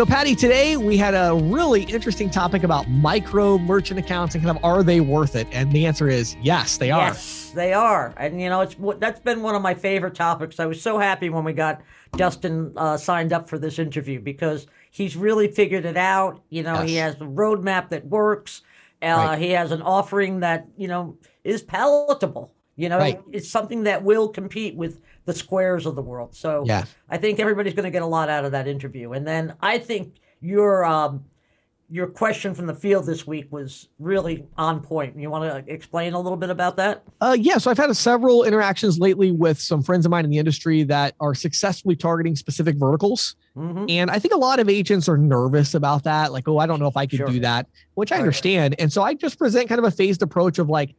So, Patty, today we had a really interesting topic about micro merchant accounts and kind of are they worth it? And the answer is yes, they are. Yes, they are. And you know, it's that's been one of my favorite topics. I was so happy when we got Dustin uh, signed up for this interview because he's really figured it out. You know, yes. he has a roadmap that works. Uh, right. He has an offering that you know is palatable. You know, right. it's something that will compete with the squares of the world. So yeah. I think everybody's going to get a lot out of that interview. And then I think your um, your question from the field this week was really on point. You want to explain a little bit about that? Uh, yeah. So I've had several interactions lately with some friends of mine in the industry that are successfully targeting specific verticals. Mm-hmm. And I think a lot of agents are nervous about that. Like, oh, I don't know if I could sure. do that, which I understand. And so I just present kind of a phased approach of like,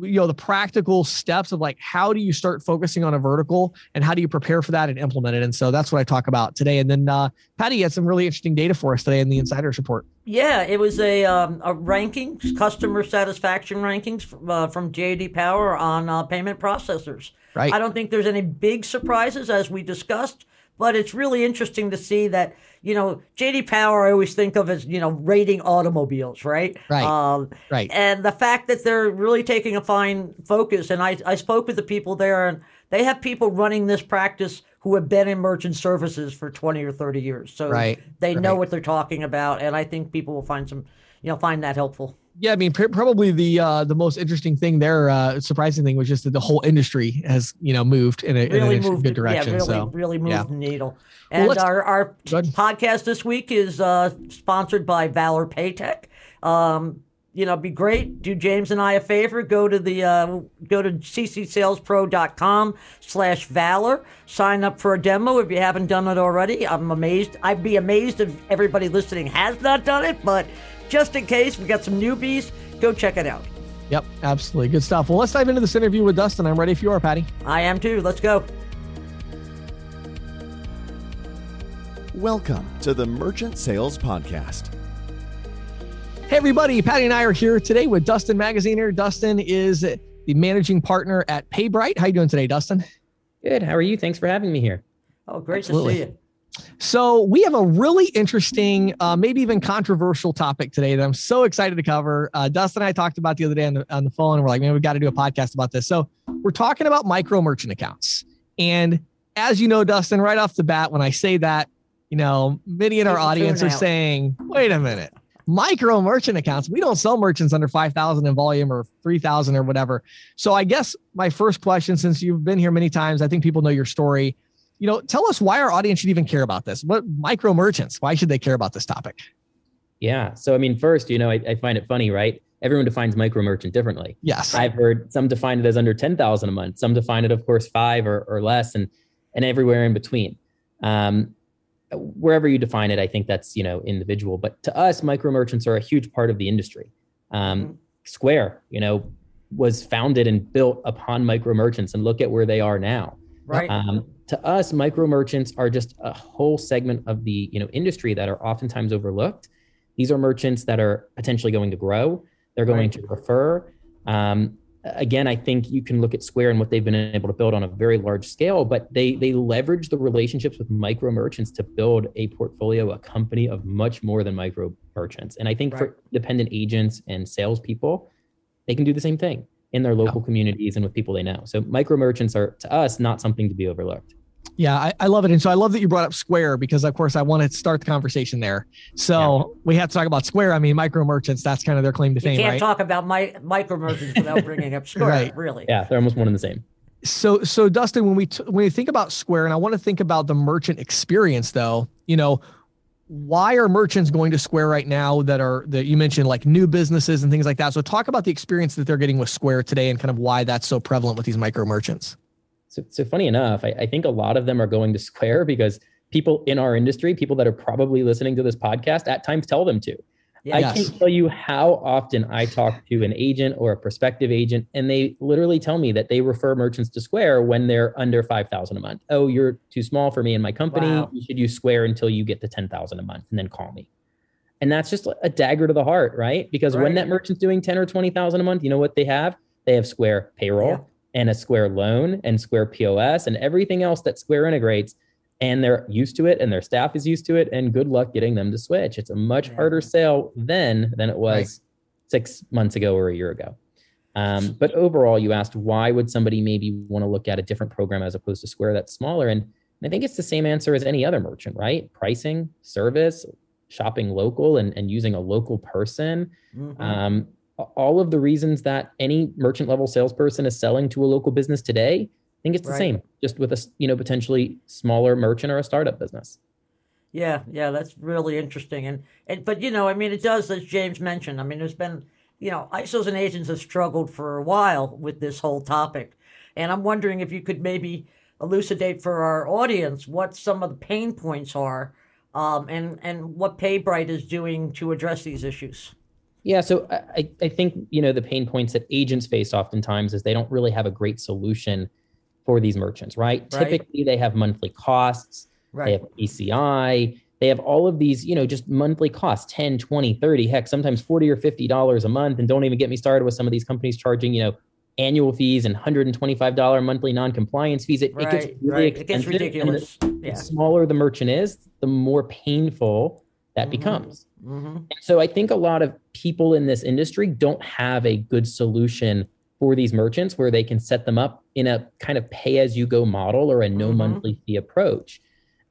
you know the practical steps of like how do you start focusing on a vertical and how do you prepare for that and implement it? And so that's what i talk about today. And then uh, patty had some really interesting data for us today in the insiders report. Yeah it was a, um, a rankings customer satisfaction rankings uh, from jd power on uh, payment processors. Right. I don't think there's any big surprises as we discussed but it's really interesting to see that you know JD Power I always think of as you know rating automobiles, right? Right. Um, right. And the fact that they're really taking a fine focus, and I I spoke with the people there, and they have people running this practice who have been in merchant services for 20 or 30 years. So right. they right. know what they're talking about. And I think people will find some, you know, find that helpful. Yeah, I mean, pr- probably the uh, the most interesting thing there, uh, surprising thing, was just that the whole industry has you know moved in a, really in a moved good direction. Yeah, really, so, really moved yeah. the needle. And well, our our podcast this week is uh, sponsored by Valor Paytech. Um, you know, be great. Do James and I a favor. Go to the uh, go to ccsalespro.com slash valor. Sign up for a demo if you haven't done it already. I'm amazed. I'd be amazed if everybody listening has not done it, but just in case, we got some newbies. Go check it out. Yep, absolutely. Good stuff. Well, let's dive into this interview with Dustin. I'm ready if you are, Patty. I am too. Let's go. Welcome to the Merchant Sales Podcast. Hey, everybody. Patty and I are here today with Dustin Magaziner. Dustin is the managing partner at PayBright. How you doing today, Dustin? Good. How are you? Thanks for having me here. Oh, great Absolutely. to see you. So, we have a really interesting, uh, maybe even controversial topic today that I'm so excited to cover. Uh, Dustin and I talked about the other day on the, on the phone, and we're like, man, we've got to do a podcast about this. So, we're talking about micro merchant accounts. And as you know, Dustin, right off the bat, when I say that, you know, many in our audience are saying, wait a minute, micro merchant accounts, we don't sell merchants under 5,000 in volume or 3,000 or whatever. So, I guess my first question, since you've been here many times, I think people know your story you know, tell us why our audience should even care about this. What micro merchants? Why should they care about this topic? Yeah. So, I mean, first, you know, I, I find it funny, right? Everyone defines micro merchant differently. Yes. I've heard some define it as under 10,000 a month. Some define it, of course, five or, or less and, and everywhere in between. Um, wherever you define it, I think that's, you know, individual, but to us, micro merchants are a huge part of the industry. Um, mm-hmm. Square, you know, was founded and built upon micro merchants and look at where they are now. Right. Um, to us, micro merchants are just a whole segment of the you know industry that are oftentimes overlooked. These are merchants that are potentially going to grow. They're going right. to refer. Um, again, I think you can look at Square and what they've been able to build on a very large scale, but they they leverage the relationships with micro merchants to build a portfolio, a company of much more than micro merchants. And I think right. for independent agents and salespeople, they can do the same thing in their local yeah. communities and with people they know. So micro merchants are to us not something to be overlooked. Yeah, I, I, love it. And so I love that you brought up Square because, of course, I want to start the conversation there. So yeah. we have to talk about Square. I mean, micro merchants, that's kind of their claim to fame. You can't right? talk about my, micro merchants without bringing up Square, right. really. Yeah, they're almost one and the same. So, so Dustin, when we t- when we think about Square, and I want to think about the merchant experience, though, you know, why are merchants going to Square right now that are that you mentioned like new businesses and things like that? So talk about the experience that they're getting with Square today and kind of why that's so prevalent with these micro merchants. So, so funny enough, I, I think a lot of them are going to Square because people in our industry, people that are probably listening to this podcast, at times tell them to. Yes. I can't tell you how often I talk to an agent or a prospective agent, and they literally tell me that they refer merchants to Square when they're under five thousand a month. Oh, you're too small for me and my company. Wow. You should use Square until you get to ten thousand a month, and then call me. And that's just a dagger to the heart, right? Because right. when that merchant's doing ten or twenty thousand a month, you know what they have? They have Square payroll yeah. and a Square loan and Square POS and everything else that Square integrates and they're used to it and their staff is used to it and good luck getting them to switch it's a much yeah. harder sale then than it was right. six months ago or a year ago um, but overall you asked why would somebody maybe want to look at a different program as opposed to square that's smaller and i think it's the same answer as any other merchant right pricing service shopping local and, and using a local person mm-hmm. um, all of the reasons that any merchant level salesperson is selling to a local business today think it's the right. same, just with a you know potentially smaller merchant or a startup business. Yeah, yeah, that's really interesting. And and but you know, I mean, it does as James mentioned. I mean, there's been you know, ISOs and agents have struggled for a while with this whole topic, and I'm wondering if you could maybe elucidate for our audience what some of the pain points are, um, and and what PayBright is doing to address these issues. Yeah, so I, I think you know the pain points that agents face oftentimes is they don't really have a great solution for these merchants, right? right. Typically, they have monthly costs, right. they have PCI, they have all of these, you know, just monthly costs 10, 20, 30, heck, sometimes 40 or $50 a month. And don't even get me started with some of these companies charging, you know, annual fees and $125 monthly non-compliance fees. It, right, it gets really right. It gets ridiculous. The, yeah. the, smaller the merchant is, the more painful that mm-hmm. becomes. Mm-hmm. so I think a lot of people in this industry don't have a good solution for these merchants where they can set them up in a kind of pay as you go model or a no mm-hmm. monthly fee approach.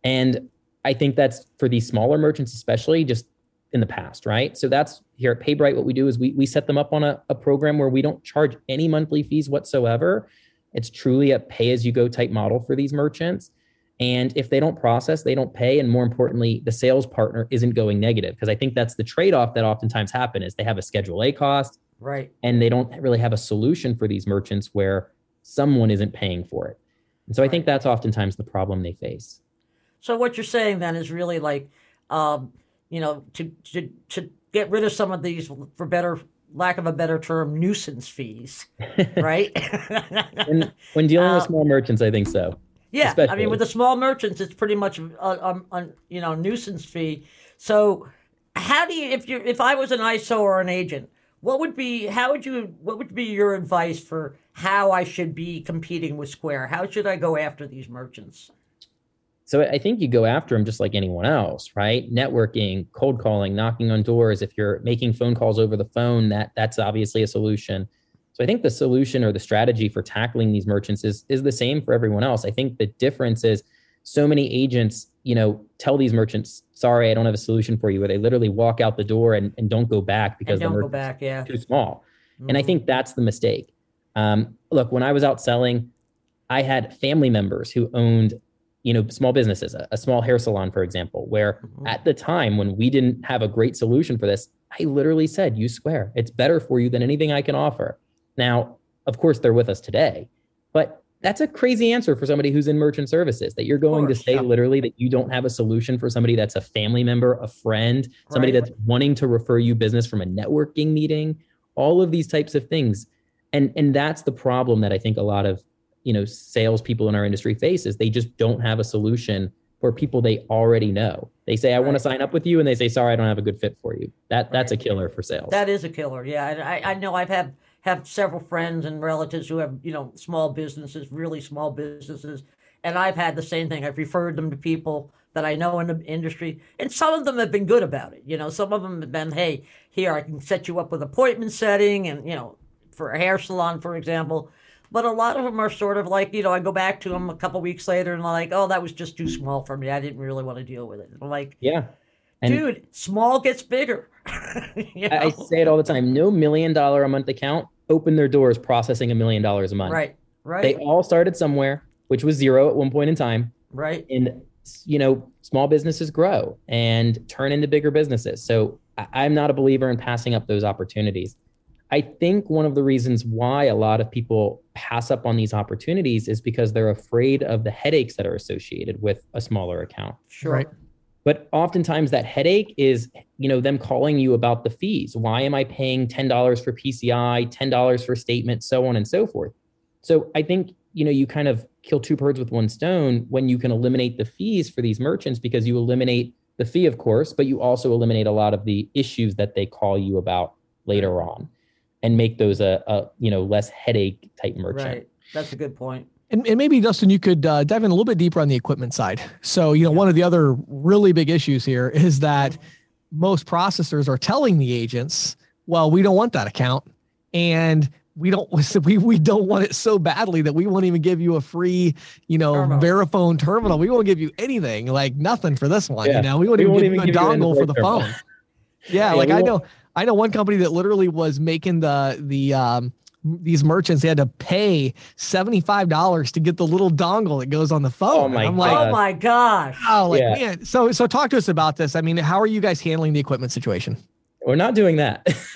And I think that's for these smaller merchants, especially just in the past, right? So that's here at PayBright. What we do is we, we set them up on a, a program where we don't charge any monthly fees whatsoever. It's truly a pay as you go type model for these merchants. And if they don't process, they don't pay. And more importantly, the sales partner isn't going negative. Because I think that's the trade-off that oftentimes happen is they have a schedule A cost. Right. And they don't really have a solution for these merchants where someone isn't paying for it. And so I think that's oftentimes the problem they face. So what you're saying then is really like, um, you know, to, to to get rid of some of these, for better lack of a better term, nuisance fees, right? when, when, dealing uh, with small merchants, I think so. Yeah, especially. I mean, with the small merchants, it's pretty much a, a, a, you know nuisance fee. So, how do you if you if I was an ISO or an agent, what would be how would you what would be your advice for how I should be competing with Square? How should I go after these merchants? So I think you go after them just like anyone else, right? Networking, cold calling, knocking on doors. If you're making phone calls over the phone, that that's obviously a solution. So I think the solution or the strategy for tackling these merchants is is the same for everyone else. I think the difference is so many agents, you know, tell these merchants, "Sorry, I don't have a solution for you," where they literally walk out the door and, and don't go back because the merchant's back, yeah. too small. Mm-hmm. And I think that's the mistake. Um, look, when I was out selling, I had family members who owned, you know, small businesses, a, a small hair salon, for example, where mm-hmm. at the time when we didn't have a great solution for this, I literally said, you Square. It's better for you than anything I can offer." Now, of course, they're with us today, but that's a crazy answer for somebody who's in merchant services that you're going course, to say yeah. literally that you don't have a solution for somebody that's a family member, a friend, somebody right. that's wanting to refer you business from a networking meeting, all of these types of things. And and that's the problem that I think a lot of, you know, salespeople in our industry face is they just don't have a solution for people they already know. They say, I right. want to sign up with you, and they say, sorry, I don't have a good fit for you. That that's right. a killer for sales. That is a killer. Yeah. I, I know I've had have several friends and relatives who have, you know, small businesses, really small businesses. And I've had the same thing. I've referred them to people that I know in the industry, and some of them have been good about it. You know, some of them have been, hey, here I can set you up with appointment setting, and you know, for a hair salon, for example. But a lot of them are sort of like, you know, I go back to them a couple weeks later and like, oh, that was just too small for me. I didn't really want to deal with it. I'm like, yeah, and dude, small gets bigger. you know? I say it all the time. No million dollar a month account opened their doors processing a million dollars a month. Right. Right. They all started somewhere, which was zero at one point in time. Right. And you know, small businesses grow and turn into bigger businesses. So I'm not a believer in passing up those opportunities. I think one of the reasons why a lot of people pass up on these opportunities is because they're afraid of the headaches that are associated with a smaller account. Sure. Right. But oftentimes that headache is, you know, them calling you about the fees. Why am I paying $10 for PCI, $10 for statement, so on and so forth. So I think, you know, you kind of kill two birds with one stone when you can eliminate the fees for these merchants because you eliminate the fee, of course, but you also eliminate a lot of the issues that they call you about later on and make those a, a you know, less headache type merchant. Right. That's a good point And, and maybe Dustin, you could uh, dive in a little bit deeper on the equipment side. So, you know, one of the other really big issues here is that most processors are telling the agents, well, we don't want that account. And we don't we, we don't want it so badly that we won't even give you a free you know terminal. verifone terminal we won't give you anything like nothing for this one yeah. you know we won't we even won't give even you a dongle for the terminal. phone yeah, yeah like i know i know one company that literally was making the the um these merchants they had to pay $75 to get the little dongle that goes on the phone. Oh my, I'm like, oh my gosh. Oh, like, yeah. man. So, so talk to us about this. I mean, how are you guys handling the equipment situation? We're not doing that.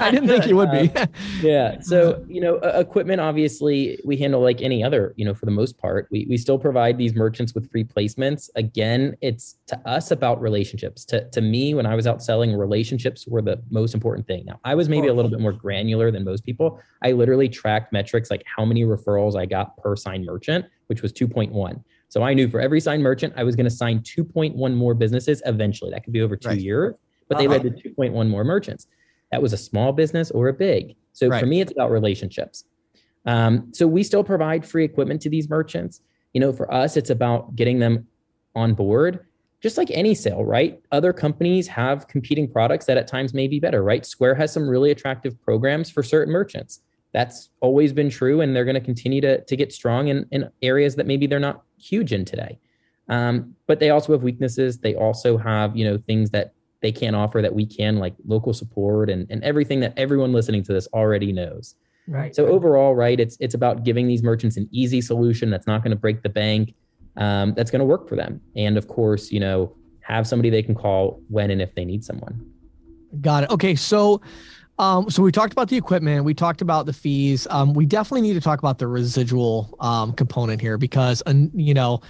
I didn't think you would be. uh, yeah. So, you know, uh, equipment, obviously, we handle like any other, you know, for the most part. We, we still provide these merchants with free placements. Again, it's to us about relationships. To, to me, when I was out selling, relationships were the most important thing. Now, I was maybe a little bit more granular than most people. I literally tracked metrics like how many referrals I got per signed merchant, which was 2.1. So I knew for every signed merchant, I was going to sign 2.1 more businesses eventually. That could be over two right. years but they uh-huh. led to 2.1 more merchants. That was a small business or a big. So right. for me, it's about relationships. Um, so we still provide free equipment to these merchants. You know, for us, it's about getting them on board, just like any sale, right? Other companies have competing products that at times may be better, right? Square has some really attractive programs for certain merchants. That's always been true, and they're going to continue to, to get strong in, in areas that maybe they're not huge in today. Um, but they also have weaknesses. They also have, you know, things that they can't offer that we can, like local support and, and everything that everyone listening to this already knows. Right. So overall, right, it's it's about giving these merchants an easy solution that's not going to break the bank, um, that's going to work for them, and of course, you know, have somebody they can call when and if they need someone. Got it. Okay, so. Um, so we talked about the equipment, we talked about the fees. Um, we definitely need to talk about the residual um, component here because, uh, you know,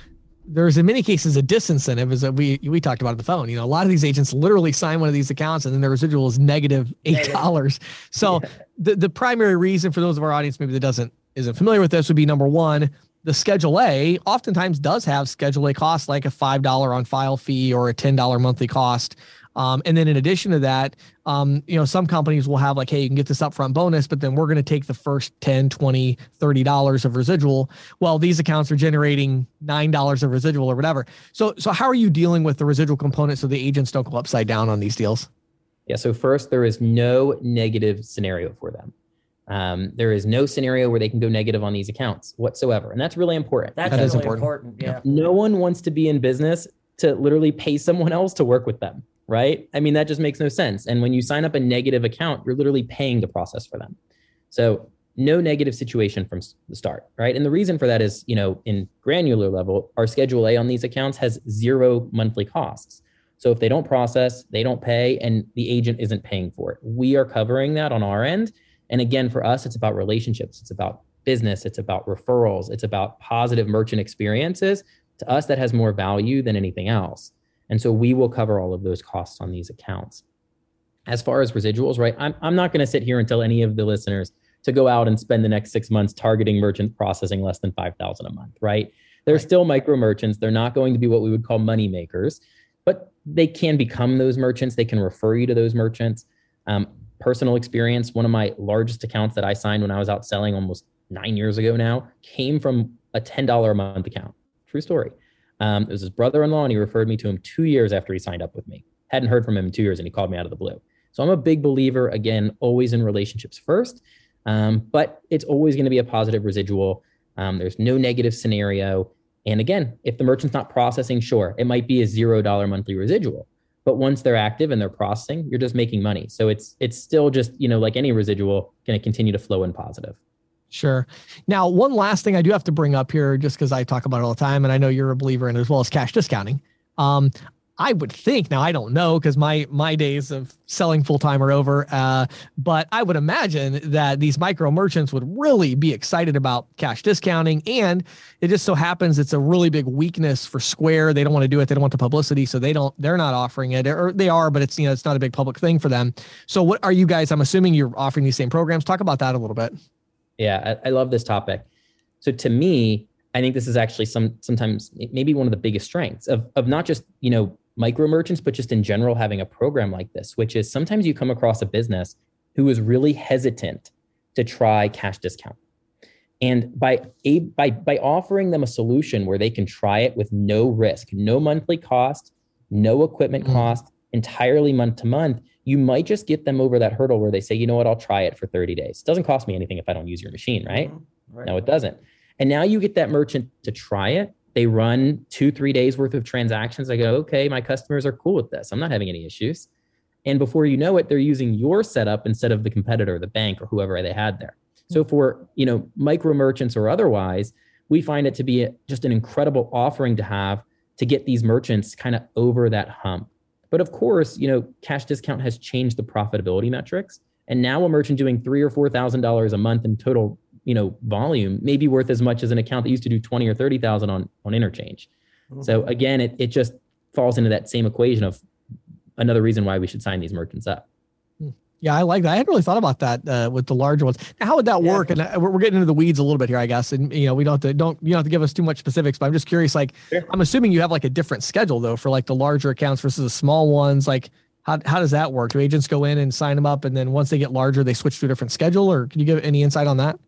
there's in many cases a disincentive as we we talked about on the phone. You know, a lot of these agents literally sign one of these accounts and then the residual is negative eight dollars. So yeah. the the primary reason for those of our audience maybe that doesn't isn't familiar with this would be number one, the Schedule A oftentimes does have Schedule A costs like a five dollar on file fee or a ten dollar monthly cost. Um, and then in addition to that, um, you know, some companies will have like, hey, you can get this upfront bonus, but then we're going to take the first 10, 20, 30 dollars of residual. Well, these accounts are generating nine dollars of residual or whatever. So so how are you dealing with the residual component so the agents don't go upside down on these deals? Yeah. So first, there is no negative scenario for them. Um, there is no scenario where they can go negative on these accounts whatsoever, and that's really important. That's that really important. important. Yeah. No one wants to be in business to literally pay someone else to work with them right? I mean, that just makes no sense. And when you sign up a negative account, you're literally paying the process for them. So no negative situation from the start, right? And the reason for that is, you know, in granular level, our Schedule A on these accounts has zero monthly costs. So if they don't process, they don't pay, and the agent isn't paying for it. We are covering that on our end. And again, for us, it's about relationships, it's about business, it's about referrals, it's about positive merchant experiences. To us, that has more value than anything else. And so we will cover all of those costs on these accounts. As far as residuals, right? I'm, I'm not going to sit here and tell any of the listeners to go out and spend the next six months targeting merchants processing less than 5,000 a month, right? They're right. still micro merchants. They're not going to be what we would call money makers, but they can become those merchants. They can refer you to those merchants. Um, personal experience, one of my largest accounts that I signed when I was out selling almost nine years ago now came from a $10 a month account. True story. Um, it was his brother-in-law, and he referred me to him two years after he signed up with me. Hadn't heard from him in two years, and he called me out of the blue. So I'm a big believer, again, always in relationships first, um, but it's always going to be a positive residual. Um, there's no negative scenario. And again, if the merchant's not processing, sure, it might be a zero dollar monthly residual. But once they're active and they're processing, you're just making money. So it's it's still just you know like any residual, going to continue to flow in positive. Sure. Now, one last thing I do have to bring up here, just because I talk about it all the time, and I know you're a believer in as well as cash discounting. Um, I would think now I don't know because my my days of selling full time are over. Uh, but I would imagine that these micro merchants would really be excited about cash discounting, and it just so happens it's a really big weakness for Square. They don't want to do it. They don't want the publicity, so they don't. They're not offering it, or they are, but it's you know it's not a big public thing for them. So what are you guys? I'm assuming you're offering these same programs. Talk about that a little bit. Yeah, I, I love this topic. So to me, I think this is actually some sometimes maybe one of the biggest strengths of of not just you know micro merchants, but just in general having a program like this, which is sometimes you come across a business who is really hesitant to try cash discount. And by a by by offering them a solution where they can try it with no risk, no monthly cost, no equipment mm. cost, entirely month to month, you might just get them over that hurdle where they say, you know what, I'll try it for 30 days. It doesn't cost me anything if I don't use your machine, right? Mm-hmm. right? No, it doesn't. And now you get that merchant to try it. They run two, three days worth of transactions. I go, okay, my customers are cool with this. I'm not having any issues. And before you know it, they're using your setup instead of the competitor, the bank, or whoever they had there. So for you know micro merchants or otherwise, we find it to be just an incredible offering to have to get these merchants kind of over that hump. But of course, you know, cash discount has changed the profitability metrics. And now a merchant doing three or four thousand dollars a month in total, you know, volume may be worth as much as an account that used to do twenty or thirty thousand on on interchange. Mm-hmm. So again, it it just falls into that same equation of another reason why we should sign these merchants up. Yeah, I like that. I hadn't really thought about that uh, with the larger ones. Now, how would that yeah. work? And uh, we're, we're getting into the weeds a little bit here, I guess. And you know, we don't have to don't you don't have to give us too much specifics, but I'm just curious. Like, sure. I'm assuming you have like a different schedule though for like the larger accounts versus the small ones. Like, how how does that work? Do agents go in and sign them up, and then once they get larger, they switch to a different schedule? Or can you give any insight on that?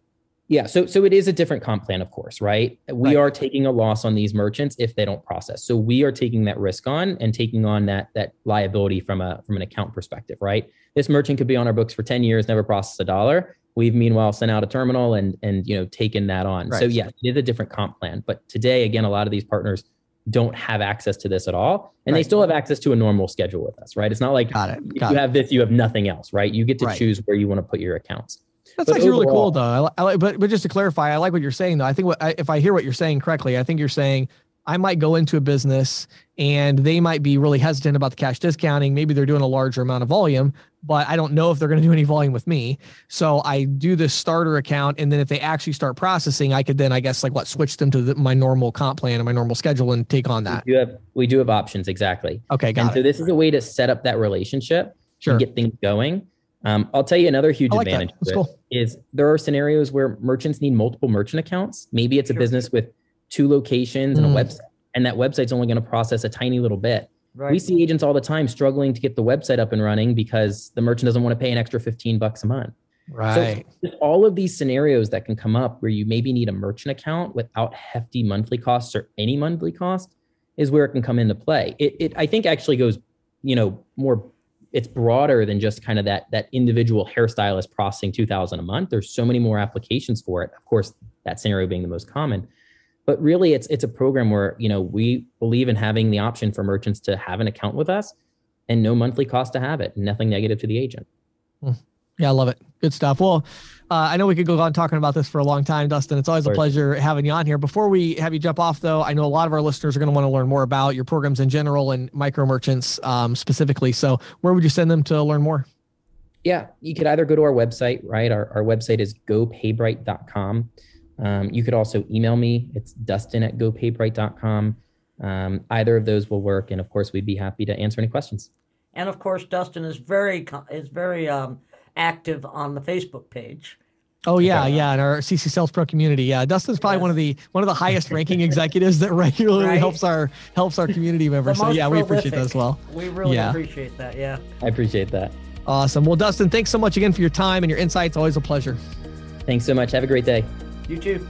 Yeah, so so it is a different comp plan, of course, right? We right. are taking a loss on these merchants if they don't process. So we are taking that risk on and taking on that that liability from a from an account perspective, right? This merchant could be on our books for 10 years, never process a dollar. We've meanwhile sent out a terminal and and you know taken that on. Right. So yeah, it is a different comp plan. But today, again, a lot of these partners don't have access to this at all, and right. they still have access to a normal schedule with us, right? It's not like Got it. Got you it. have this, you have nothing else, right? You get to choose where you want to put your accounts. That's but actually overall, really cool, though. I, I like, but but just to clarify, I like what you're saying, though. I think what I, if I hear what you're saying correctly, I think you're saying I might go into a business and they might be really hesitant about the cash discounting. Maybe they're doing a larger amount of volume, but I don't know if they're going to do any volume with me. So I do this starter account, and then if they actually start processing, I could then I guess like what switch them to the, my normal comp plan and my normal schedule and take on that. We do have we do have options exactly. Okay, got and it. So this is a way to set up that relationship sure. and get things going. Um, I'll tell you another huge like advantage cool. is there are scenarios where merchants need multiple merchant accounts. Maybe it's a sure. business with two locations mm. and a mm. website, and that website's only going to process a tiny little bit. Right. We see agents all the time struggling to get the website up and running because the merchant doesn't want to pay an extra 15 bucks a month. Right. So all of these scenarios that can come up where you maybe need a merchant account without hefty monthly costs or any monthly cost is where it can come into play. It, it I think actually goes, you know, more it's broader than just kind of that that individual hairstylist processing 2000 a month. There's so many more applications for it. Of course that scenario being the most common. But really it's it's a program where you know we believe in having the option for merchants to have an account with us and no monthly cost to have it nothing negative to the agent. Hmm. Yeah i love it good stuff well uh, I know we could go on talking about this for a long time, Dustin. It's always a pleasure having you on here. Before we have you jump off, though, I know a lot of our listeners are going to want to learn more about your programs in general and micro merchants um, specifically. So, where would you send them to learn more? Yeah, you could either go to our website, right? Our, our website is gopaybright.com. Um, you could also email me. It's dustin at gopaybright.com. Um, either of those will work. And of course, we'd be happy to answer any questions. And of course, Dustin is very, is very, um, active on the Facebook page. Oh yeah, yeah, in our CC Sales Pro community. Yeah, Dustin's probably yes. one of the one of the highest ranking executives that regularly right? helps our helps our community members. So yeah, prolific. we appreciate that as well. We really yeah. appreciate that. Yeah, I appreciate that. Awesome. Well, Dustin, thanks so much again for your time and your insights. Always a pleasure. Thanks so much. Have a great day. You too.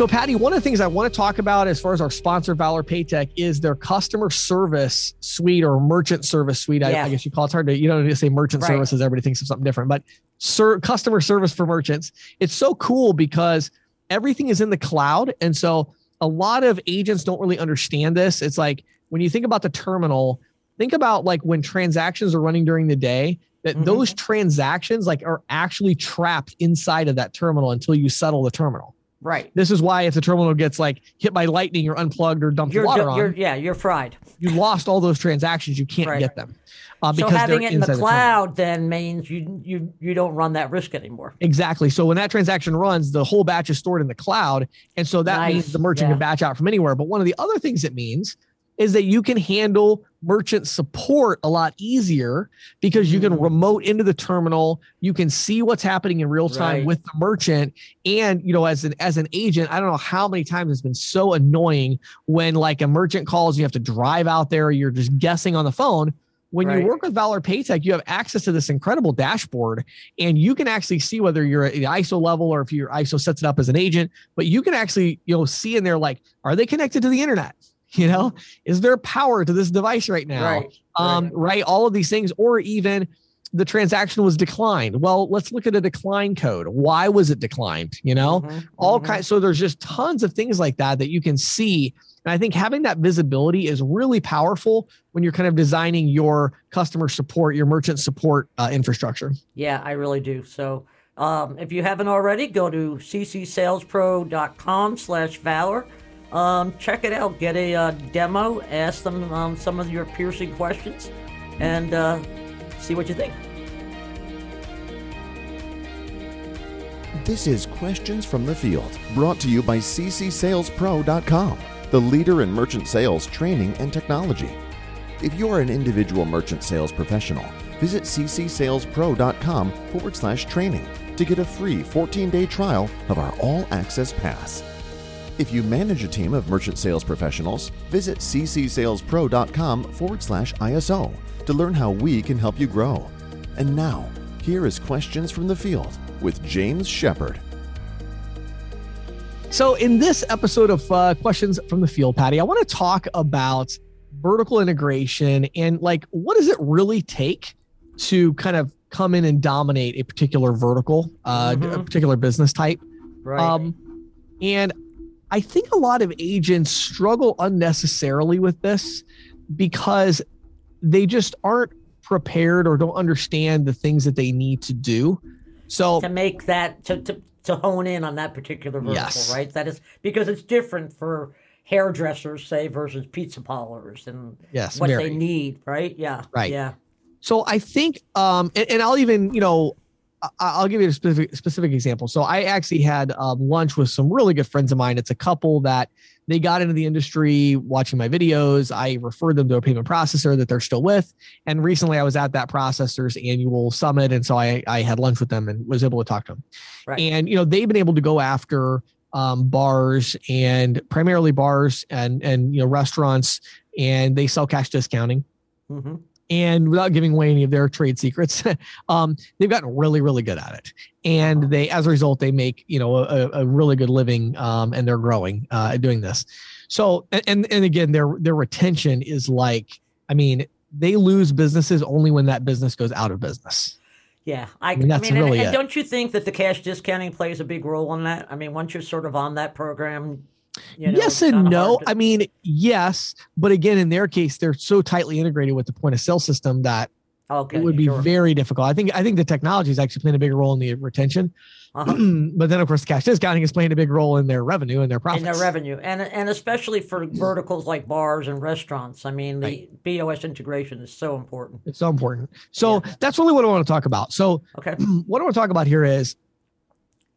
So, Patty, one of the things I want to talk about as far as our sponsor, Valor Paytech, is their customer service suite or merchant service suite. Yeah. I, I, guess you call it. It's hard to, you need to say merchant right. services. Everybody thinks of something different, but sir, customer service for merchants. It's so cool because everything is in the cloud. And so a lot of agents don't really understand this. It's like when you think about the terminal, think about like when transactions are running during the day, that mm-hmm. those transactions like are actually trapped inside of that terminal until you settle the terminal. Right. This is why if the terminal gets like hit by lightning or unplugged or dumped you're, water you're, on, yeah, you're fried. You lost all those transactions. You can't right. get them. Uh, so having it in the cloud the then means you you you don't run that risk anymore. Exactly. So when that transaction runs, the whole batch is stored in the cloud, and so that nice. means the merchant yeah. can batch out from anywhere. But one of the other things it means is that you can handle merchant support a lot easier because you can mm. remote into the terminal you can see what's happening in real time right. with the merchant and you know as an as an agent i don't know how many times it's been so annoying when like a merchant calls you have to drive out there you're just guessing on the phone When right. you work with Valor Paytech, you have access to this incredible dashboard and you can actually see whether you're at the ISO level or if your ISO sets it up as an agent, but you can actually, you know, see in there like, are they connected to the internet? You know, is there power to this device right now? Right. Um, right. right. All of these things, or even the transaction was declined. Well, let's look at a decline code. Why was it declined? You know, mm-hmm, all mm-hmm. kinds. So there's just tons of things like that that you can see. And I think having that visibility is really powerful when you're kind of designing your customer support, your merchant support uh, infrastructure. Yeah, I really do. So um, if you haven't already, go to ccsalespro.com slash valor. Um, check it out. Get a uh, demo. Ask them um, some of your piercing questions. And uh, see what you think. This is Questions from the Field, brought to you by ccsalespro.com, the leader in merchant sales training and technology. If you are an individual merchant sales professional, visit ccsalespro.com forward slash training to get a free 14 day trial of our All Access Pass. If you manage a team of merchant sales professionals, visit ccsalespro.com forward slash ISO to learn how we can help you grow. And now, here is Questions from the Field with James Shepard. So, in this episode of uh, Questions from the Field, Patty, I want to talk about vertical integration and like what does it really take to kind of come in and dominate a particular vertical, uh, mm-hmm. a particular business type. Right. Um, and I think a lot of agents struggle unnecessarily with this because they just aren't prepared or don't understand the things that they need to do. So to make that to to, to hone in on that particular vertical, yes. right? That is because it's different for hairdressers, say, versus pizza parlors and yes, what very. they need, right? Yeah. Right. Yeah. So I think um and, and I'll even, you know, I'll give you a specific specific example. So I actually had um, lunch with some really good friends of mine. It's a couple that they got into the industry watching my videos. I referred them to a payment processor that they're still with. And recently I was at that processor's annual summit. And so I, I had lunch with them and was able to talk to them. Right. And, you know, they've been able to go after um, bars and primarily bars and, and, you know, restaurants and they sell cash discounting. Mm-hmm and without giving away any of their trade secrets, um, they've gotten really, really good at it. And they, as a result, they make you know a, a really good living, um, and they're growing uh, doing this. So, and and again, their their retention is like, I mean, they lose businesses only when that business goes out of business. Yeah, I, I mean, I mean really and, and don't you think that the cash discounting plays a big role in that? I mean, once you're sort of on that program, you know, yes and no. To... I mean, yes, but again, in their case, they're so tightly integrated with the point of sale system that okay, it would be sure. very difficult. I think I think the technology is actually playing a bigger role in the retention. Uh-huh. but then, of course, cash discounting is playing a big role in their revenue and their profits. In their revenue, and and especially for verticals like bars and restaurants. I mean, the right. POS integration is so important. It's so important. So yeah. that's really what I want to talk about. So, okay, what I want to talk about here is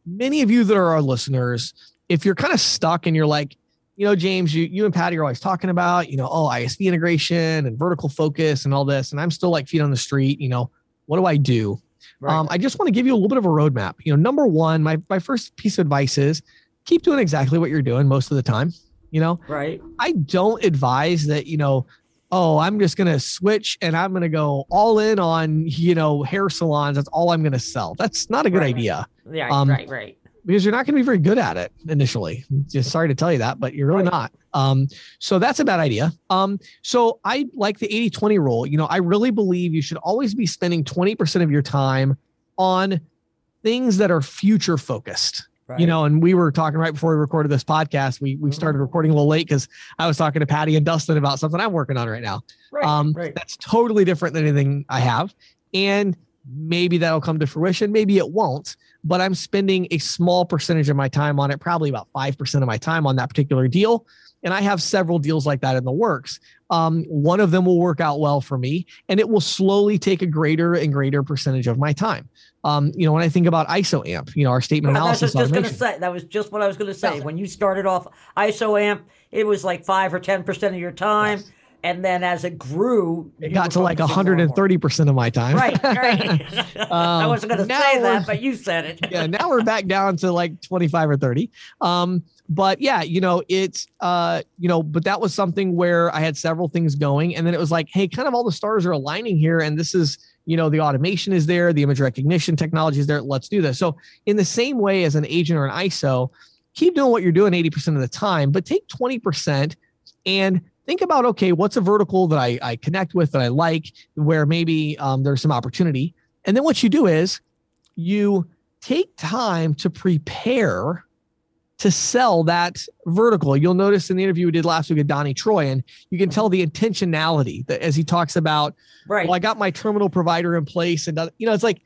many of you that are our listeners if you're kind of stuck and you're like, you know, James, you you and Patty are always talking about, you know, oh, ISV integration and vertical focus and all this, and I'm still like feet on the street. You know, what do I do? Right. Um, I just want to give you a little bit of a roadmap. You know, number one, my my first piece of advice is keep doing exactly what you're doing most of the time. You know, right? I don't advise that. You know, oh, I'm just gonna switch and I'm gonna go all in on you know hair salons. That's all I'm gonna sell. That's not a good right. idea. Yeah, um, right, right because you're not going to be very good at it initially. Just sorry to tell you that, but you're really not. Um, so that's a bad idea. Um, so I like the 80 20 rule. You know, I really believe you should always be spending 20% of your time on things that are future focused. Right. You know, and we were talking right before we recorded this podcast. We we started mm-hmm. recording a little late because I was talking to Patty and Dustin about something I'm working on right now. Right, um, right. That's totally different than anything I have, and maybe that'll come to fruition. Maybe it won't but I'm spending a small percentage of my time on it, probably about 5% of my time on that particular deal. And I have several deals like that in the works. Um, one of them will work out well for me, and it will slowly take a greater and greater percentage of my time. Um, you know, when I think about ISOAMP, you know, our statement analysis. just going to say that was just what I was going to say. When you started off ISOAMP, it was like five or ten percent of your time. Yes and then as it grew, it got to like 130% of my time. Right, right. um, I wasn't going to say that, but you said it. yeah, now we're back down to like 25 or 30. Um, but yeah, you know, it's uh, you know, but that was something where I had several things going, and then it was like, hey, kind of all the stars are aligning here, and this is you know the automation is there the image recognition technology is there let's do this so in the same way as an agent or an iso keep doing what you're doing 80% of the time but take 20% and think about okay what's a vertical that i, I connect with that i like where maybe um, there's some opportunity and then what you do is you take time to prepare to sell that vertical. You'll notice in the interview we did last week with Donnie Troy, and you can tell the intentionality that as he talks about, right. well, I got my terminal provider in place. And, you know, it's like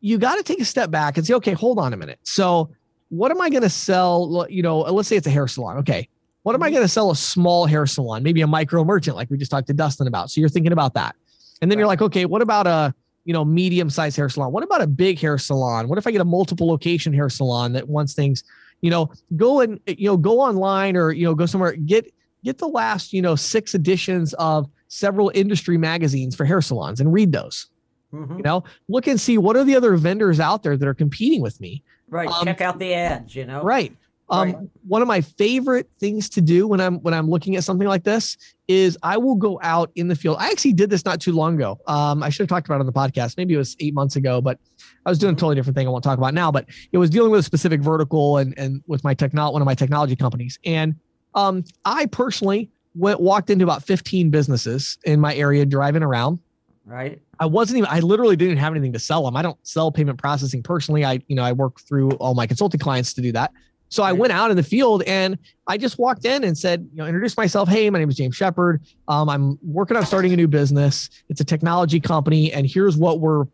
you got to take a step back and say, okay, hold on a minute. So, what am I going to sell? You know, let's say it's a hair salon. Okay. What am I going to sell a small hair salon, maybe a micro merchant, like we just talked to Dustin about? So, you're thinking about that. And then right. you're like, okay, what about a, you know, medium sized hair salon? What about a big hair salon? What if I get a multiple location hair salon that wants things you know, go and you know, go online or you know, go somewhere, get get the last, you know, six editions of several industry magazines for hair salons and read those. Mm-hmm. You know, look and see what are the other vendors out there that are competing with me. Right. Um, Check out the ads, you know. Right. Um, right. one of my favorite things to do when I'm when I'm looking at something like this is I will go out in the field. I actually did this not too long ago. Um, I should have talked about it on the podcast. Maybe it was eight months ago, but I was doing a totally different thing. I won't talk about now, but it was dealing with a specific vertical and and with my technology, one of my technology companies. And um, I personally went walked into about 15 businesses in my area driving around. Right. I wasn't even. I literally didn't have anything to sell them. I don't sell payment processing personally. I you know I work through all my consulting clients to do that. So I went out in the field and I just walked in and said, you know, introduced myself. Hey, my name is James Shepard. Um, I'm working on starting a new business. It's a technology company, and here's what we're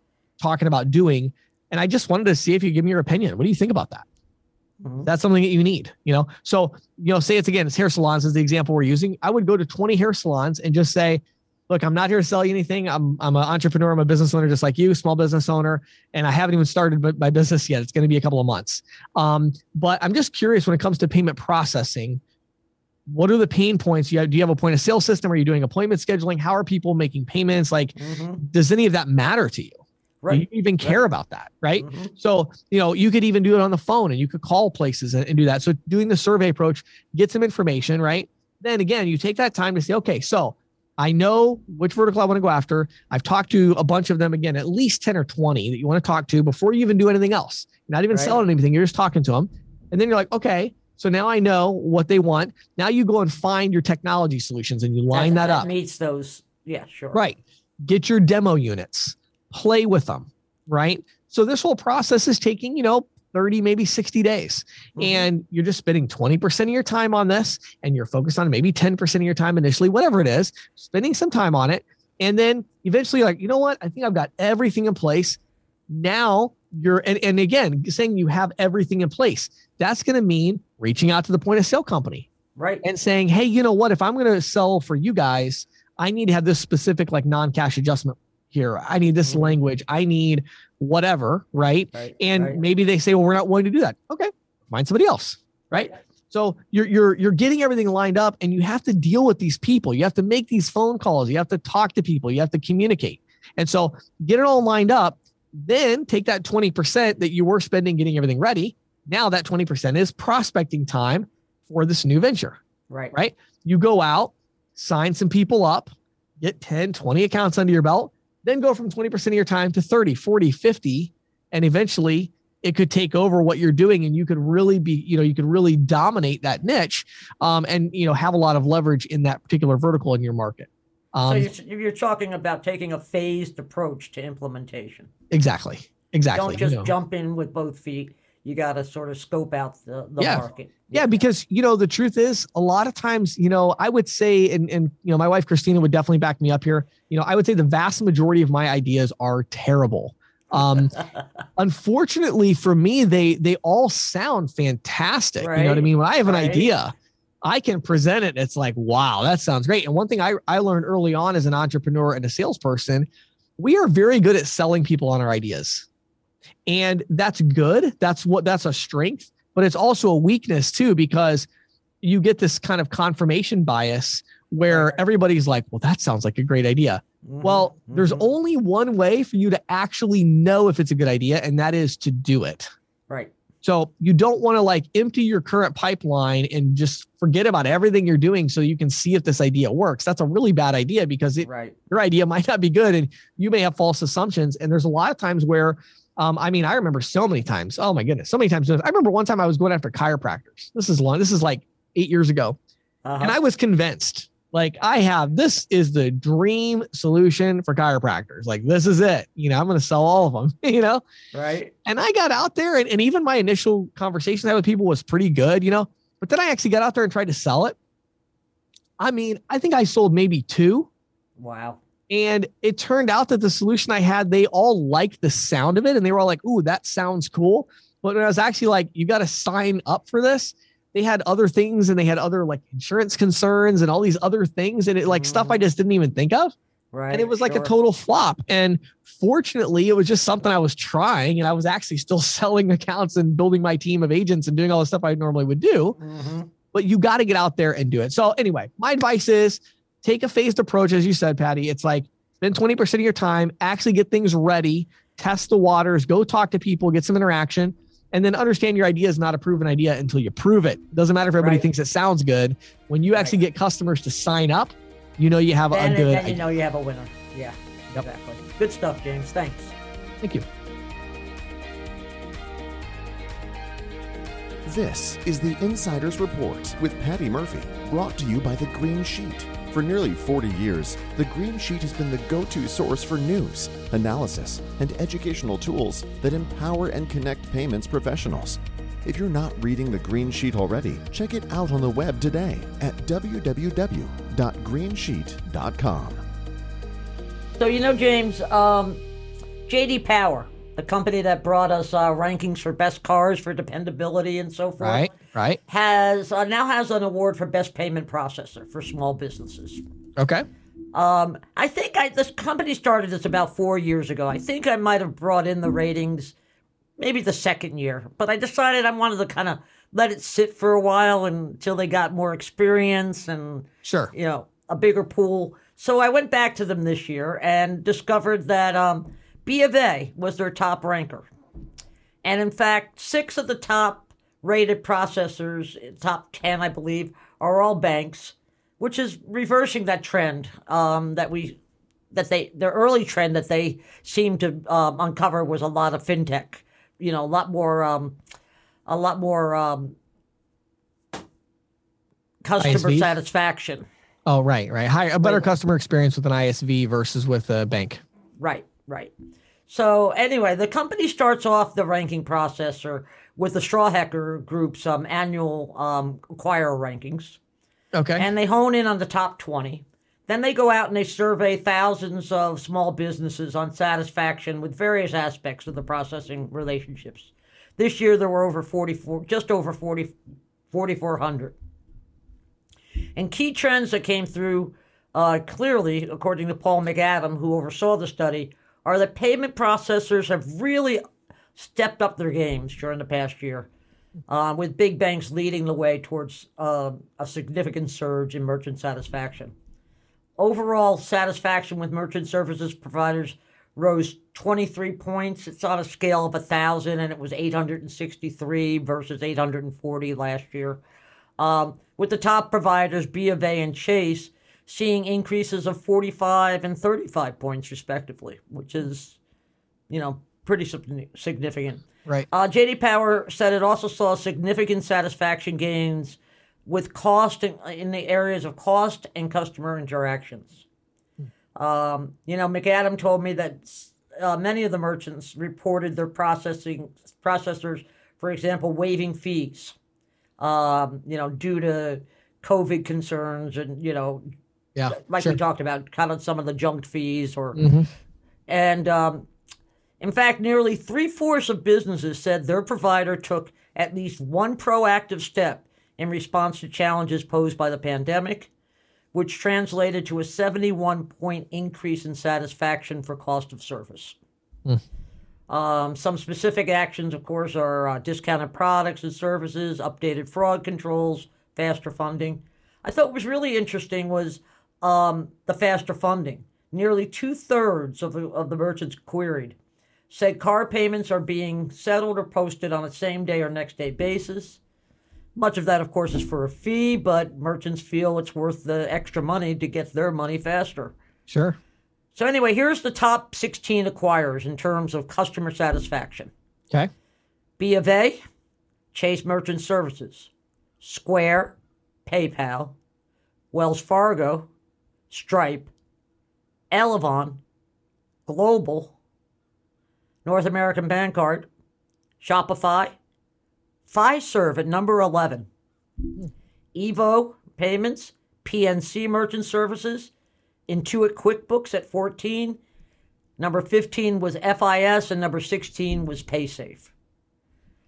talking about doing. And I just wanted to see if you give me your opinion. What do you think about that? Mm-hmm. That's something that you need, you know? So, you know, say it's again, it's hair salons is the example we're using. I would go to 20 hair salons and just say, look, I'm not here to sell you anything. I'm, I'm an entrepreneur. I'm a business owner, just like you, small business owner. And I haven't even started my business yet. It's going to be a couple of months. Um, but I'm just curious when it comes to payment processing, what are the pain points? You have, do you have a point of sale system? Are you doing appointment scheduling? How are people making payments? Like, mm-hmm. does any of that matter to you? Right. Do you even care right. about that? Right. Mm-hmm. So, you know, you could even do it on the phone and you could call places and, and do that. So, doing the survey approach, get some information, right? Then again, you take that time to say, okay, so I know which vertical I want to go after. I've talked to a bunch of them again, at least 10 or 20 that you want to talk to before you even do anything else. You're not even right. selling anything, you're just talking to them. And then you're like, okay, so now I know what they want. Now you go and find your technology solutions and you line that, that, that up. Meets those. Yeah, sure. Right. Get your demo units play with them, right? So this whole process is taking, you know, 30, maybe 60 days. Mm-hmm. And you're just spending 20% of your time on this and you're focused on maybe 10% of your time initially, whatever it is, spending some time on it. And then eventually, like, you know what? I think I've got everything in place. Now you're, and, and again, saying you have everything in place, that's going to mean reaching out to the point of sale company. Right. And saying, hey, you know what? If I'm going to sell for you guys, I need to have this specific like non-cash adjustment here. I need this mm-hmm. language. I need whatever, right? right and right. maybe they say, well, we're not willing to do that. Okay, find somebody else, right? So you're you're you're getting everything lined up, and you have to deal with these people. You have to make these phone calls. You have to talk to people. You have to communicate. And so get it all lined up. Then take that 20% that you were spending getting everything ready. Now that 20% is prospecting time for this new venture. Right. Right. You go out, sign some people up, get 10, 20 accounts under your belt, then go from 20% of your time to 30, 40, 50, and eventually it could take over what you're doing and you could really be, you know, you could really dominate that niche um, and, you know, have a lot of leverage in that particular vertical in your market. Um, so you're, you're talking about taking a phased approach to implementation. Exactly. Exactly. Don't just you know. jump in with both feet you got to sort of scope out the, the yeah. market. Yeah. yeah, because you know the truth is, a lot of times, you know, I would say, and and you know, my wife Christina would definitely back me up here. You know, I would say the vast majority of my ideas are terrible. Um, unfortunately for me, they they all sound fantastic. Right. You know what I mean? When I have an right. idea, I can present it. It's like, wow, that sounds great. And one thing I I learned early on as an entrepreneur and a salesperson, we are very good at selling people on our ideas. And that's good. That's what that's a strength, but it's also a weakness too, because you get this kind of confirmation bias where everybody's like, well, that sounds like a great idea. Mm-hmm. Well, there's mm-hmm. only one way for you to actually know if it's a good idea, and that is to do it. Right. So you don't want to like empty your current pipeline and just forget about everything you're doing so you can see if this idea works. That's a really bad idea because it, right. your idea might not be good and you may have false assumptions. And there's a lot of times where, um, I mean, I remember so many times. Oh my goodness, so many times. I remember one time I was going after chiropractors. This is long. This is like eight years ago, uh-huh. and I was convinced like I have this is the dream solution for chiropractors. Like this is it. You know, I'm going to sell all of them, you know? Right. And I got out there and, and even my initial conversation I had with people was pretty good, you know, but then I actually got out there and tried to sell it. I mean, I think I sold maybe two. Wow. And it turned out that the solution I had, they all liked the sound of it and they were all like, ooh, that sounds cool. But I was actually like, you got to sign up for this they had other things and they had other like insurance concerns and all these other things and it like mm. stuff I mm. just didn't even think of. Right. And it was like sure. a total flop. And fortunately, it was just something I was trying and I was actually still selling accounts and building my team of agents and doing all the stuff I normally would do. Mm-hmm. But you got to get out there and do it. So anyway, my advice is take a phased approach, as you said, Patty. It's like spend 20% of your time, actually get things ready, test the waters, go talk to people, get some interaction and then understand your idea is not a proven idea until you prove it. Doesn't matter if everybody right. thinks it sounds good. When you actually right. get customers to sign up, you know you have then, a good. Then you know you have a winner. Yeah, yep. exactly. Good stuff, James. Thanks. Thank you. This is the Insider's Report with Patty Murphy, brought to you by The Green Sheet. For nearly 40 years, the Green Sheet has been the go to source for news, analysis, and educational tools that empower and connect payments professionals. If you're not reading the Green Sheet already, check it out on the web today at www.greensheet.com. So, you know, James, um, JD Power the company that brought us uh, rankings for best cars for dependability and so forth. Right, right. Has uh, now has an award for best payment processor for small businesses. Okay. Um, I think I, this company started this about four years ago. I think I might have brought in the ratings maybe the second year, but I decided I wanted to kind of let it sit for a while until they got more experience and sure, you know, a bigger pool. So I went back to them this year and discovered that um, B of A was their top ranker. And in fact, six of the top rated processors, top 10, I believe, are all banks, which is reversing that trend um, that we that they their early trend that they seemed to um, uncover was a lot of fintech, you know, a lot more um, a lot more um, customer ISV? satisfaction. Oh, right, right. Higher, a better customer experience with an ISV versus with a bank. Right. Right. So anyway, the company starts off the ranking processor with the Strawhecker Group's um, annual um, acquirer rankings. Okay. And they hone in on the top 20. Then they go out and they survey thousands of small businesses on satisfaction with various aspects of the processing relationships. This year there were over 44, just over 40, 4,400. And key trends that came through uh, clearly, according to Paul McAdam, who oversaw the study, are that payment processors have really stepped up their games during the past year, uh, with big banks leading the way towards uh, a significant surge in merchant satisfaction. Overall satisfaction with merchant services providers rose 23 points. It's on a scale of 1,000, and it was 863 versus 840 last year. Um, with the top providers, B of A and Chase, seeing increases of 45 and 35 points respectively, which is, you know, pretty significant. Right. Uh, JD Power said it also saw significant satisfaction gains with cost in, in the areas of cost and customer interactions. Um, you know, McAdam told me that uh, many of the merchants reported their processing processors, for example, waiving fees. Um, you know, due to COVID concerns and you know yeah, like sure. we talked about, kind of some of the junk fees or, mm-hmm. and um, in fact, nearly three fourths of businesses said their provider took at least one proactive step in response to challenges posed by the pandemic, which translated to a 71 point increase in satisfaction for cost of service. Mm. Um, some specific actions, of course, are uh, discounted products and services, updated fraud controls, faster funding. I thought was really interesting was um, the faster funding. Nearly two thirds of the, of the merchants queried said car payments are being settled or posted on a same day or next day basis. Much of that, of course, is for a fee, but merchants feel it's worth the extra money to get their money faster. Sure. So, anyway, here's the top 16 acquirers in terms of customer satisfaction Okay. B of A, Chase Merchant Services, Square, PayPal, Wells Fargo, Stripe, Elavon, Global, North American Bancard, Shopify, Fiserv at number 11, Evo Payments, PNC Merchant Services, Intuit QuickBooks at 14. Number 15 was FIS, and number 16 was PaySafe.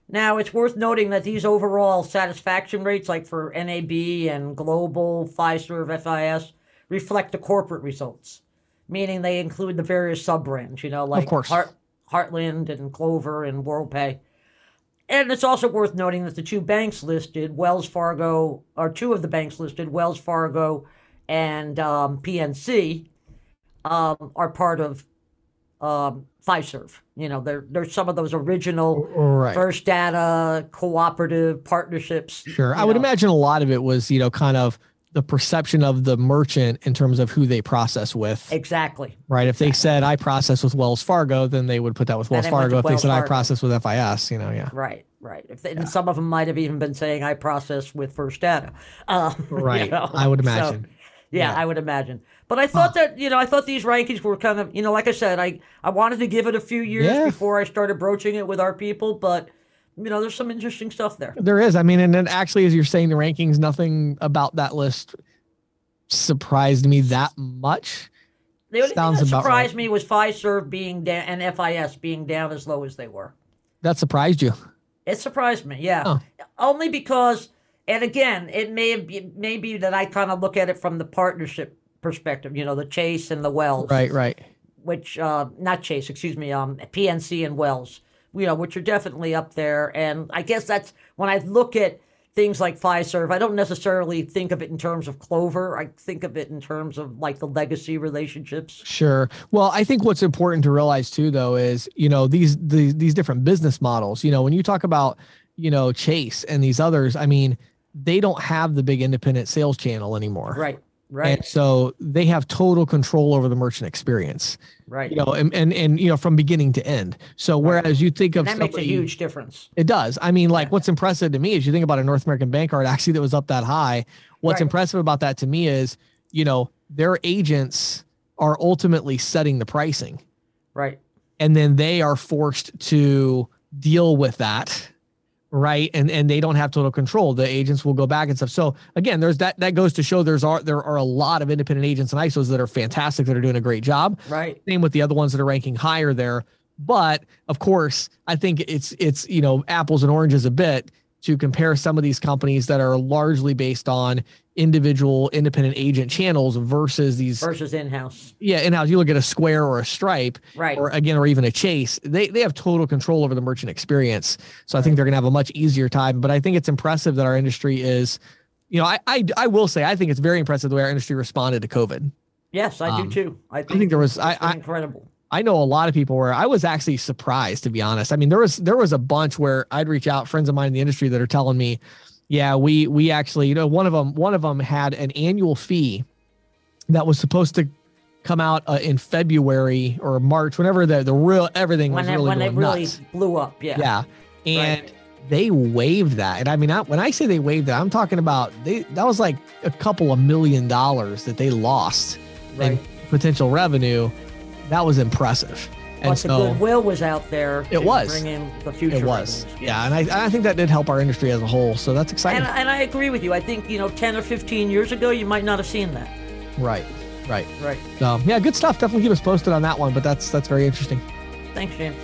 Now, it's worth noting that these overall satisfaction rates, like for NAB and Global, Fiserv, FIS, reflect the corporate results, meaning they include the various sub brands, you know, like of course. Heart, Heartland and Clover and WorldPay. And it's also worth noting that the two banks listed, Wells Fargo, or two of the banks listed, Wells Fargo and um, PNC, um, are part of um, Fiserv. You know, they're, they're some of those original Right. First Data cooperative partnerships. Sure. I would imagine a lot of it was, you know, kind of the perception of the merchant in terms of who they process with. Exactly. Right. If they said I process with Wells Fargo, then they would put that with Wells they Fargo. If they Wells said I process with FIS, you know, yeah. Right, right. If they, And some of them might have even been saying, I process with First Data. Um, you Right. know, I would so- imagine. yeah, Yeah. I would imagine. But I thought that, you know, I thought these rankings were kind of, you know, like I said, I, I wanted to give it a few years Yeah. before I started broaching it with our people, but, you know, there's some interesting stuff there. There is. I mean, and then actually, as you're saying the rankings, nothing about that list surprised me that much. The only Sounds thing that surprised right. me was Fiserv being down and FIS being down as low as they were. That surprised you. It surprised me, yeah. Oh. Only because, and again, it may have be, may be that I kind of look at it from the partnership perspective. You know, the Chase and the Wells, Right, right. Which, uh, not Chase, excuse me, um, PNC and Wells. You know, which are definitely up there. And I guess that's when I look at things like Fiserv. I don't necessarily think of it in terms of Clover. I think of it in terms of like the legacy relationships. Sure. Well, I think what's important to realize too, though, is you know these these these different business models. You know, when you talk about you know Chase and these others, I mean, they don't have the big independent sales channel anymore. Right, right, And so they have total control over the merchant experience. right. You know, and and, and you know from beginning to end. So whereas you think of and that makes a huge difference. It does. I mean, like what's impressive to me is you think about a North American Bancard actually that was up that high. What's Right. impressive about that to me is, you know, their agents are ultimately setting the pricing Right, and then they are forced to deal with that. Right. And and they don't have total control. The agents will go back and stuff. So again, there's that that goes to show there's are there are a lot of independent agents and ISOs that are fantastic that are doing a great job. right. Same with the other ones that are ranking higher there. But of course, I think it's it's you know apples and oranges a bit to compare some of these companies that are largely based on individual independent agent channels versus these Versus in-house. yeah in-house. You look at a Square or a Stripe Right. or again or even a Chase. They they have total control over the merchant experience. So I think they're going to have a much easier time. But I think it's impressive that our industry is. You know, I, I I will say I think it's very impressive the way our industry responded to COVID. Yes, I Um, do too. I think, think there was- I- I- incredible. I know a lot of people where I was actually surprised to be honest. I mean, there was there was a bunch where I'd reach out friends of mine in the industry that are telling me, yeah, we we actually, you know, one of them one of them had an annual fee that was supposed to come out uh, in February or March, whenever the the real everything When was really when going really nuts. blew up, yeah. Yeah, and Right. they waived that. And I mean, I, when I say they waived it, I'm talking about they that was like a couple of million dollars that they lost Right. in potential revenue. That was impressive. And But so the goodwill was out there. It to was. bring in the future. it was, revenues. yeah, and I, I think that did help our industry as a whole. So that's exciting. And, and I agree with you. I think you know, ten or fifteen years ago, you might not have seen that. right, right. Right. So yeah, good stuff. Definitely keep us posted on that one. But that's that's very interesting. Thanks, James.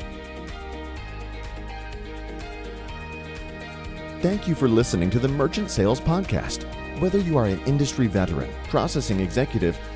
Thank you for listening to the Merchant Sales Podcast. Whether you are an industry veteran, processing executive,